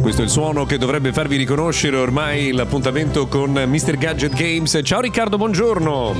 Questo è il suono che dovrebbe farvi riconoscere ormai l'appuntamento con Mr. Gadget Games. Ciao Riccardo, buongiorno.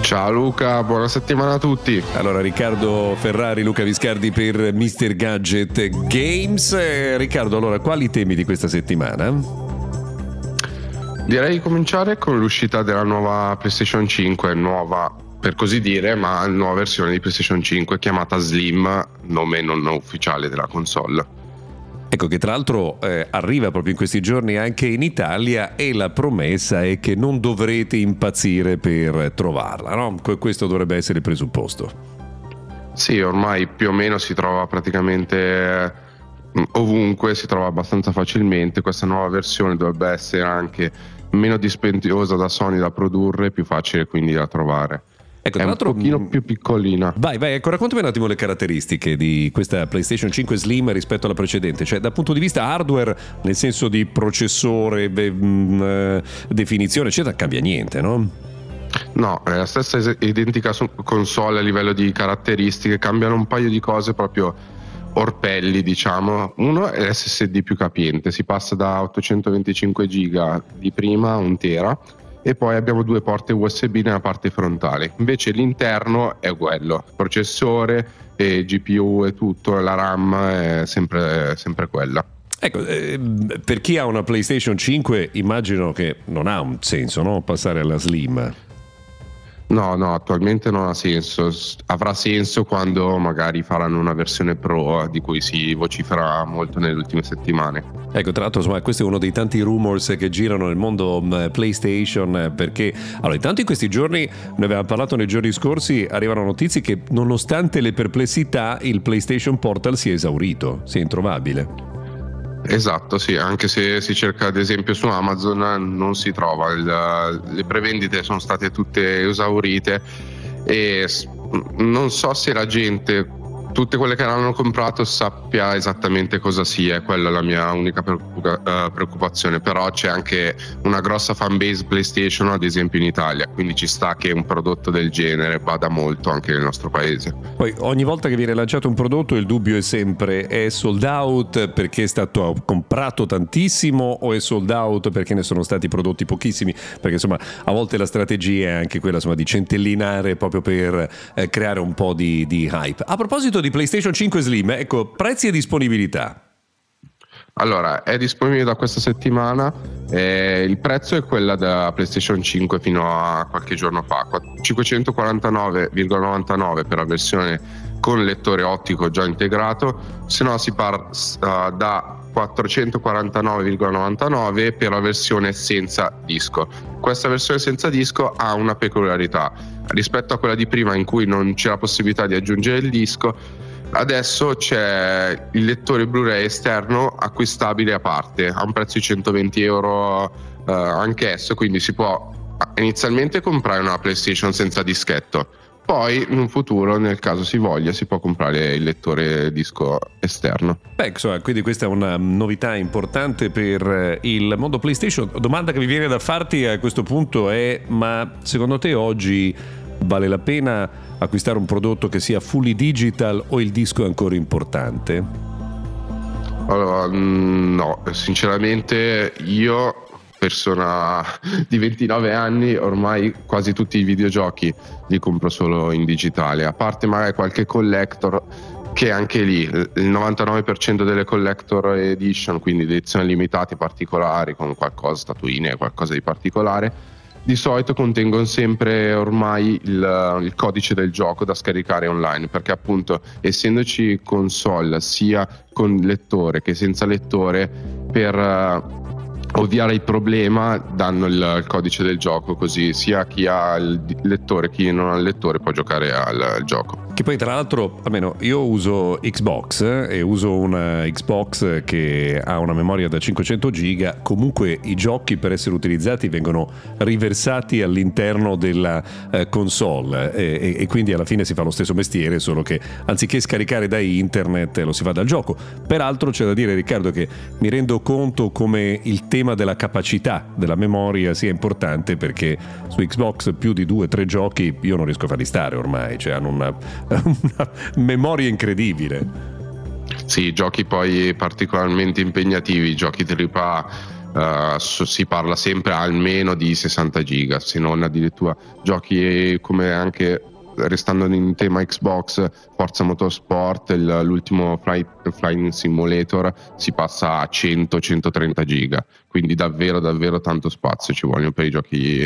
Ciao Luca, buona settimana a tutti. Allora, Riccardo Ferrari, Luca Viscardi per Mr. Gadget Games. Riccardo, allora, quali temi di questa settimana? Direi di cominciare con l'uscita della nuova PlayStation 5, nuova per così dire, ma nuova versione di PlayStation 5 chiamata Slim, nome non ufficiale della console. Ecco che tra l'altro eh, arriva proprio in questi giorni anche in Italia e la promessa è che non dovrete impazzire per trovarla, no? Questo dovrebbe essere il presupposto. Sì, ormai più o meno si trova praticamente ovunque, si trova abbastanza facilmente. Questa nuova versione dovrebbe essere anche meno dispendiosa da Sony da produrre, più facile quindi da trovare. Ecco, è un pochino più piccolina. Vai, vai, ecco, raccontami un attimo le caratteristiche di questa PlayStation 5 Slim rispetto alla precedente, cioè dal punto di vista hardware, nel senso di processore, beh, mh, mm, eh, definizione, eccetera, cambia niente, no? No, è la stessa identica console a livello di caratteristiche, cambiano un paio di cose proprio orpelli, diciamo. Uno è l'SSD più capiente, si passa da 825 GB di prima a 1 tera e poi abbiamo due porte USB nella parte frontale. Invece l'interno è quello, processore e GPU e tutto, la RAM è sempre, sempre quella. Ecco, eh, per chi ha una PlayStation 5 immagino che non ha un senso no? passare alla Slim. No, no, attualmente non ha senso. Avrà senso quando magari faranno una versione pro di cui si vocifera molto nelle ultime settimane. Ecco, tra l'altro, insomma, questo è uno dei tanti rumors che girano nel mondo mm, PlayStation perché allora, intanto in questi giorni, ne avevamo parlato nei giorni scorsi, arrivano notizie che nonostante le perplessità il PlayStation Portal si è esaurito, si è introvabile. Esatto, sì, anche se si cerca ad esempio su Amazon non si trova, Il, le prevendite sono state tutte esaurite e non so se la gente tutte quelle che l'hanno comprato sappia esattamente cosa sia, quella è la mia unica eh, preoccupazione, però c'è anche una grossa fanbase PlayStation ad esempio in Italia, quindi ci sta che un prodotto del genere vada molto anche nel nostro paese. Poi ogni volta che viene lanciato un prodotto il dubbio è sempre è sold out perché è stato comprato tantissimo o è sold out perché ne sono stati prodotti pochissimi, perché insomma a volte la strategia è anche quella insomma, di centellinare proprio per eh, creare un po' di, di hype. A proposito di di PlayStation 5 Slim, ecco, prezzi e disponibilità. Allora, è disponibile da questa settimana. Eh, il prezzo è quello da PlayStation 5 fino a qualche giorno fa, 549,99 per la versione con lettore ottico già integrato, se no si parla uh, da 449,99 per la versione senza disco. Questa versione senza disco ha una peculiarità rispetto a quella di prima in cui non c'è la possibilità di aggiungere il disco. Adesso c'è il lettore Blu-ray esterno acquistabile a parte a un prezzo di 120 euro eh, anch'esso, quindi si può inizialmente comprare una PlayStation senza dischetto poi in un futuro, nel caso si voglia, si può comprare il lettore disco esterno. Beh, insomma, quindi questa è una novità importante per eh, il mondo PlayStation. Domanda che mi viene da farti a questo punto è: ma secondo te oggi vale la pena acquistare un prodotto che sia fully digital o il disco è ancora importante? Allora, mm, no, sinceramente io persona di 29 anni, ormai quasi tutti i videogiochi li compro solo in digitale, a parte magari qualche collector che anche lì il 99% delle collector edition, quindi edizioni limitate particolari con qualcosa, statuine, qualcosa di particolare, di solito contengono sempre ormai il, il, codice del gioco da scaricare online perché appunto essendoci console sia con lettore che senza lettore per ovviare il problema danno il, codice del gioco così sia chi ha il lettore che chi non ha il lettore può giocare al, al gioco Che poi tra l'altro, almeno io uso Xbox eh, e uso una Xbox che ha una memoria da 500 giga, comunque i giochi per essere utilizzati vengono riversati all'interno della eh, console e, e, quindi alla fine si fa lo stesso mestiere, solo che anziché scaricare da internet lo si fa dal gioco. Peraltro c'è da dire Riccardo che mi rendo conto come il tema della capacità della memoria sia importante perché su Xbox più di due o tre giochi io non riesco a farli stare ormai, cioè hanno una una memoria incredibile. Sì, giochi poi particolarmente impegnativi, giochi AAA. Uh, si parla sempre almeno di 60 giga, se non addirittura giochi come anche restando in tema Xbox, Forza Motorsport, il, l'ultimo Flight, Flying Simulator si passa a 100-130 giga, quindi davvero davvero tanto spazio ci vogliono per i giochi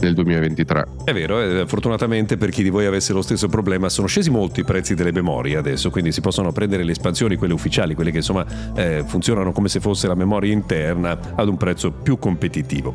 nel 2023. È vero, eh, fortunatamente per chi di voi avesse lo stesso problema sono scesi molto i prezzi delle memorie adesso, quindi si possono prendere le espansioni, quelle ufficiali, quelle che insomma eh, funzionano come se fosse la memoria interna ad un prezzo più competitivo.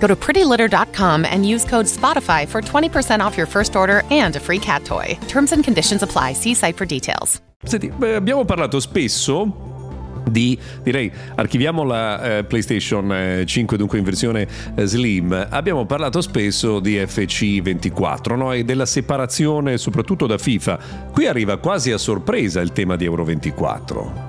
Go to prettylitter.com and use code SPOTIFY for 20% off your first order and a free cat toy. Terms and conditions apply. See site for details. Senti, beh, abbiamo parlato spesso di direi archiviamo la eh, PlayStation eh, 5 dunque in versione eh, slim abbiamo parlato spesso di FC24 no? e della separazione soprattutto da FIFA qui arriva quasi a sorpresa il tema di Euro 24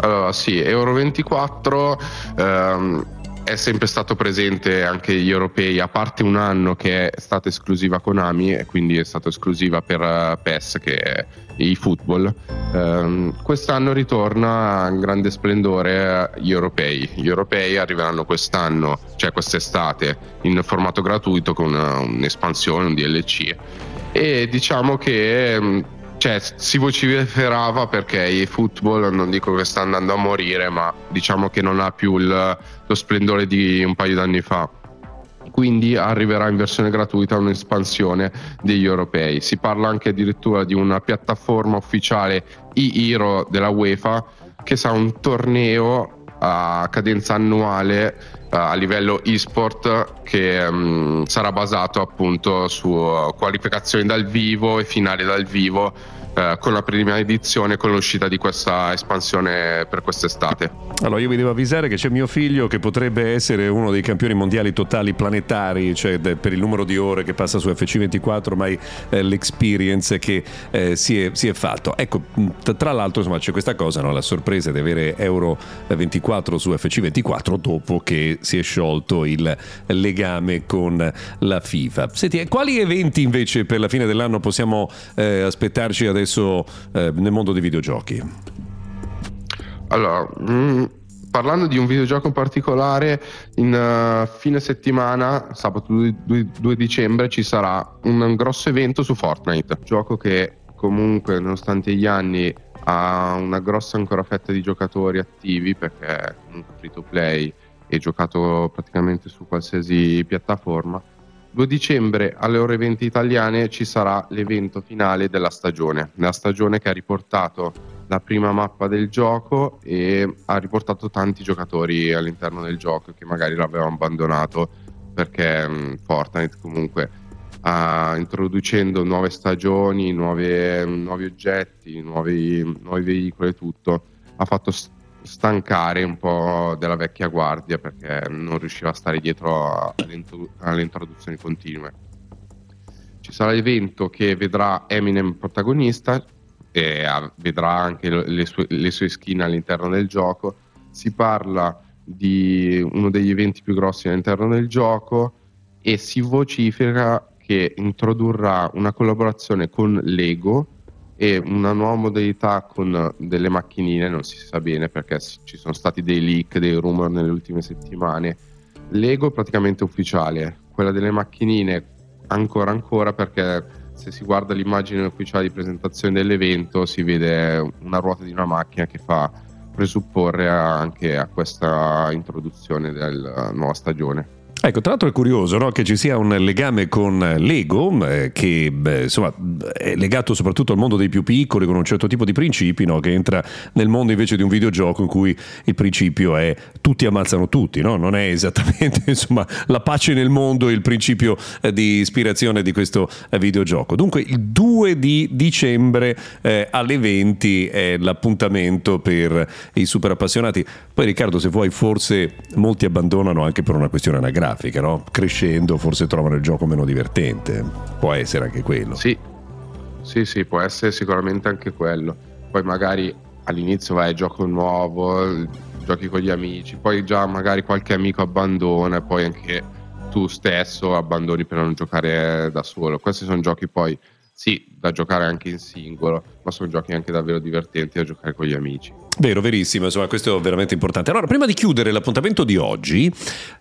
allora sì Euro 24 ehm è sempre stato presente anche gli europei, a parte un anno che è stata esclusiva Konami e quindi è stata esclusiva per eh, PES che è i football. Um, quest'anno ritorna in grande splendore gli europei. Gli europei arriveranno quest'anno, cioè quest'estate, in formato gratuito con un'espansione, un DLC. E diciamo che ehm, cioè, si vociferava perché il football non dico che sta andando a morire, ma diciamo che non ha più il, lo splendore di un paio d'anni fa. Quindi arriverà in versione gratuita un'espansione degli europei. Si parla anche addirittura di una piattaforma ufficiale e-Hero della UEFA che sarà un torneo a cadenza annuale a livello e-sport che um, sarà basato appunto su qualificazioni dal vivo e finali dal vivo eh, con la prima edizione con l'uscita di questa espansione per quest'estate. Allora io vi devo avvisare che c'è mio figlio che potrebbe essere uno dei campioni mondiali totali planetari, cioè per il numero di ore che passa su FC24, ormai eh, l'experience che eh, si, è, si, è, fatto. Ecco, t- tra l'altro insomma c'è questa cosa, no? la sorpresa di avere Euro 24 su FC24 dopo che si è sciolto il legame con la FIFA. Senti, quali eventi invece per la fine dell'anno possiamo eh, aspettarci adesso? eh, nel mondo dei videogiochi? Allora, mh, mm, parlando di un videogioco in particolare, in uh, fine settimana, sabato 2, 2, 2, dicembre, ci sarà un grosso evento su Fortnite, gioco che comunque nonostante gli anni ha una grossa ancora fetta di giocatori attivi perché è comunque free to play e giocato praticamente su qualsiasi piattaforma 2 dicembre alle ore 20 italiane ci sarà l'evento finale della stagione, la stagione che ha riportato la prima mappa del gioco e ha riportato tanti giocatori all'interno del gioco che magari l'avevano abbandonato perché mh, Fortnite comunque uh, introducendo nuove stagioni, nuove, nuovi oggetti, nuovi, nuovi veicoli e tutto ha fatto stancare un po' della vecchia guardia perché non riusciva a stare dietro alle introduzioni continue. Ci sarà l'evento che vedrà Eminem protagonista e vedrà anche le sue, le sue skin all'interno del gioco. Si parla di uno degli eventi più grossi all'interno del gioco e si vocifera che introdurrà una collaborazione con Lego e una nuova modalità con delle macchinine, non si sa bene perché ci sono stati dei leak, dei rumor nelle ultime settimane. Lego praticamente ufficiale, quella delle macchinine ancora ancora perché se si guarda l'immagine ufficiale di presentazione dell'evento si vede una ruota di una macchina che fa presupporre anche a questa introduzione della nuova stagione. Ecco, tra l'altro è curioso no? che ci sia un legame con Lego, eh, che beh, insomma, è legato soprattutto al mondo dei più piccoli, con un certo tipo di principi, no? che entra nel mondo invece di un videogioco in cui il principio è tutti ammazzano tutti, no? non è esattamente insomma, la pace nel mondo il principio eh, di ispirazione di questo eh, videogioco. Dunque il 2 di dicembre eh, alle 20 è l'appuntamento per i super appassionati. Poi Riccardo, se vuoi, forse molti abbandonano anche per una questione anagrafica grafica, no? Crescendo forse trovano il gioco meno divertente. Può essere anche quello. Sì, sì, sì, può essere sicuramente anche quello. Poi magari all'inizio vai gioco nuovo, giochi con gli amici, poi già magari qualche amico abbandona poi anche tu stesso abbandoni per non giocare da solo. Questi sono giochi poi sì, da giocare anche in singolo, ma sono giochi anche davvero divertenti da giocare con gli amici. Vero, verissimo, insomma questo è veramente importante. Allora, prima di chiudere l'appuntamento di oggi,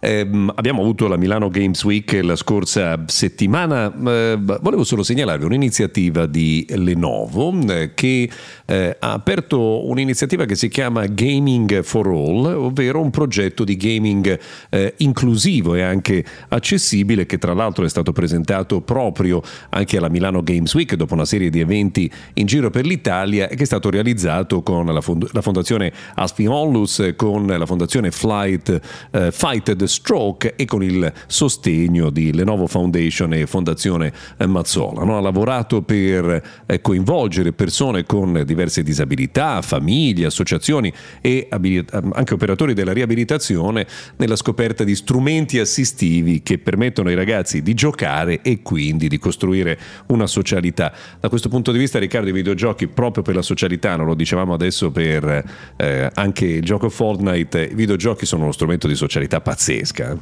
ehm, abbiamo avuto la Milano Games Week la scorsa settimana, eh, volevo solo segnalarvi un'iniziativa di Lenovo eh, che eh, ha aperto un'iniziativa che si chiama Gaming for All, ovvero un progetto di gaming eh, inclusivo e anche accessibile che tra l'altro è stato presentato proprio anche alla Milano Games Week dopo una serie di eventi in giro per l'Italia che è stato realizzato con la, fond- la fondazione Aspin Onlus, con la fondazione Flight, eh, Fight the Stroke e con il sostegno di Lenovo Foundation e Fondazione Mazzola. No? Ha lavorato per eh, coinvolgere persone con diverse disabilità, famiglie, associazioni e abilit- anche operatori della riabilitazione nella scoperta di strumenti assistivi che permettono ai ragazzi di giocare e quindi di costruire una socialità. Da questo punto di vista, Riccardo, i videogiochi proprio per la socialità, non lo dicevamo adesso per eh, anche il gioco Fortnite, i videogiochi sono uno strumento di socialità pazzesca.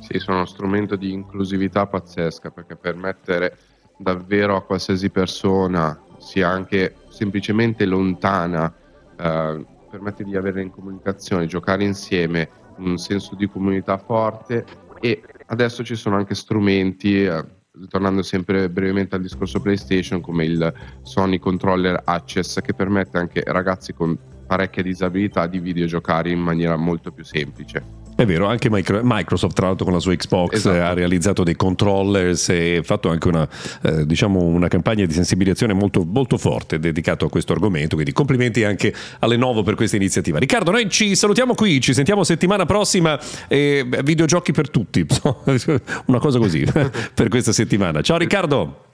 Sì, sono uno strumento di inclusività pazzesca perché permettere davvero a qualsiasi persona, sia anche semplicemente lontana, eh, permette di avere in comunicazione, giocare insieme, un senso di comunità forte e adesso ci sono anche strumenti. Eh, tornando sempre brevemente al discorso PlayStation, come il Sony Controller Access che permette anche ragazzi con parecchie disabilità di videogiocare in maniera molto più semplice. È vero, anche Microsoft tra l'altro con la sua Xbox esatto. ha realizzato dei controllers e fatto anche una, eh, diciamo una campagna di sensibilizzazione molto, molto forte dedicata a questo argomento, quindi complimenti anche a Lenovo per questa iniziativa. Riccardo, noi ci salutiamo qui, ci sentiamo settimana prossima, eh, videogiochi per tutti, una cosa così per questa settimana. Ciao Riccardo!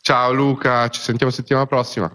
Ciao Luca, ci sentiamo settimana prossima.